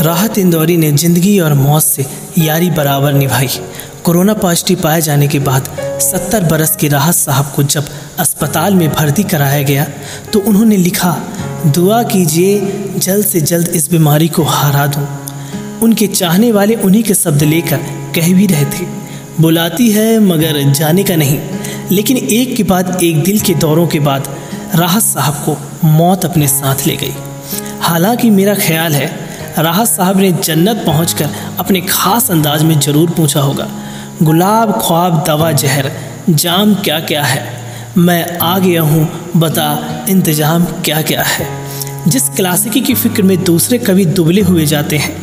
राहत इंदौरी ने ज़िंदगी और मौत से यारी बराबर निभाई। कोरोना पॉजिटिव पाए जाने के बाद सत्तर बरस के राहत साहब को जब अस्पताल में भर्ती कराया गया तो उन्होंने लिखा, दुआ कीजिए, जल्द से जल्द इस बीमारी को हरा दूँ। उनके चाहने वाले उन्हीं के शब्द लेकर कह भी रहे थे, बुलाती है, मगर जाने का नहीं। लेकिन एक के बाद एक दिल के दौरों के बाद राहत साहब को मौत अपने साथ ले गई। हालाँकि मेरा ख्याल है राहत साहब ने जन्नत पहुंचकर अपने खास अंदाज में ज़रूर पूछा होगा, गुलाब, ख्वाब, दवा, जहर, जाम क्या क्या है? मैं आ गया हूँ बता इंतज़ाम क्या क्या है। जिस क्लासिकी की फ़िक्र में दूसरे कवि दुबले हुए जाते हैं,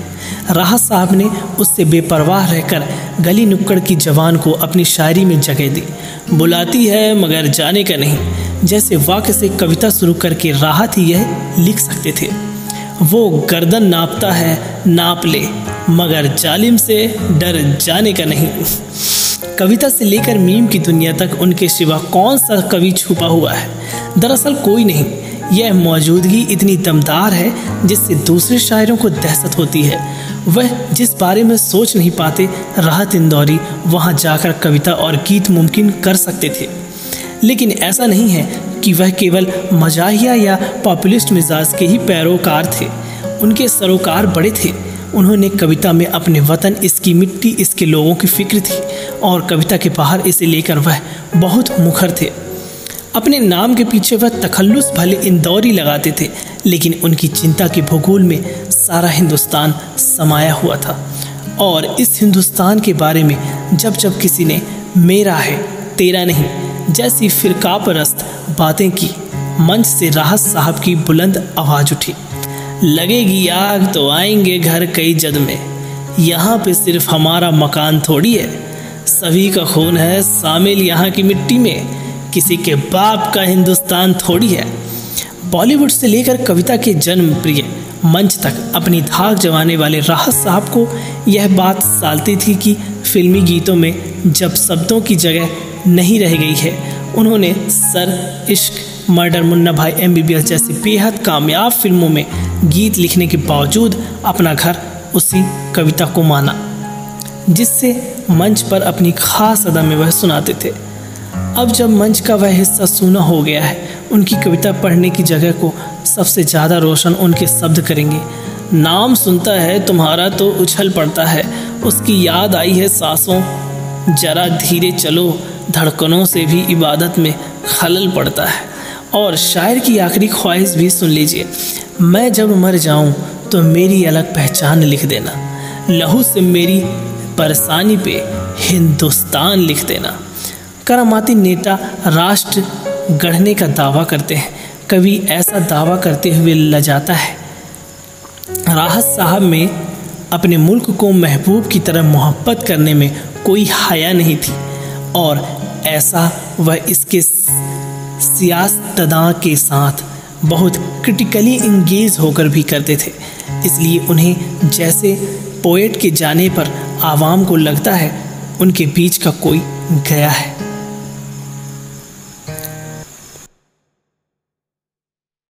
राहत साहब ने उससे बेपरवाह रहकर गली नुक्कड़ की जवान को अपनी शायरी में जगह दी। बुलाती है, मगर जाने का नहीं। जैसे वाक्य से कविता शुरू करके राहत ही यह लिख सकते थे। वो गर्दन नापता है, नाप ले। मगर जालिम से डर जाने का नहीं। कविता से लेकर मीम की दुनिया तक उनके सिवा कौन सा कवि छुपा हुआ है? दरअसल कोई नहीं। यह मौजूदगी इतनी दमदार है जिससे दूसरे शायरों को दहशत होती है। वह जिस बारे में सोच नहीं पाते, राहत इंदौरी, वहाँ जाकर कविता और गीत मुमकिन कर सकते थे। लेकिन ऐसा नहीं है कि वह केवल मजाहिया या पॉपुलिस्ट मिजाज के ही पैरोकार थे। उनके सरोकार बड़े थे। उन्होंने कविता में अपने वतन, इसकी मिट्टी, इसके लोगों की फ़िक्र थी और कविता के बाहर इसे लेकर वह बहुत मुखर थे। अपने नाम के पीछे वह तखल्लुस भले इंदौरी लगाते थे, लेकिन उनकी चिंता के भूगोल में सारा हिंदुस्तान समाया हुआ था। और इस हिंदुस्तान के बारे में जब जब किसी ने, मेरा है, तेरा नहीं जैसी फिरका परस्त बातें की, मंच से राहत साहब की बुलंद आवाज़ उठी। लगेगी आग तो आएँगे घर कई जद में। यहाँ पे सिर्फ़ हमारा मकान थोड़ी है। सभी का खून है शामिल यहाँ की मिट्टी में। किसी के बाप का हिंदुस्तान थोड़ी है। बॉलीवुड से लेकर कविता के जन्म प्रिय मंच तक अपनी धाक जमाने वाले राहत साहब को यह बात सालती थी कि फिल्मी गीतों में जब शब्दों की जगह नहीं रह गई है। उन्होंने सर, इश्क, मर्डर, मुन्ना भाई एमबीबीएस जैसी बेहद कामयाब फ़िल्मों में गीत लिखने के बावजूद अपना घर उसी कविता को माना, जिससे मंच पर अपनी खास अदा में वह सुनाते थे। अब जब मंच का वह हिस्सा सूना हो गया है, उनकी कविता पढ़ने की जगह को सबसे ज़्यादा रोशन उनके शब्द करेंगे। नाम सुनता है, तुम्हारा तो उछल पड़ता है, उसकी याद आई है सांसों, जरा धीरे चलो धड़कनों से भी इबादत में खलल पड़ता है। और शायर की आखिरी ख्वाहिश भी सुन लीजिए, मैं जब मर जाऊँ तो मेरी अलग पहचान लिख देना। लहू से मेरी परेशानी पे हिंदुस्तान लिख देना। करामाती नेता राष्ट्र गढ़ने का दावा करते हैं। कभी ऐसा दावा करते हुए लजाता है, राहत साहब में अपने मुल्क को महबूब की तरह मोहब्बत करने में कोई हया नहीं थी। और ऐसा वह इसके सियासतदा के साथ बहुत क्रिटिकली इंगेज होकर भी करते थे। इसलिए उन्हें जैसे पोएट के जाने पर आवाम को लगता है, उनके बीच का कोई गया है।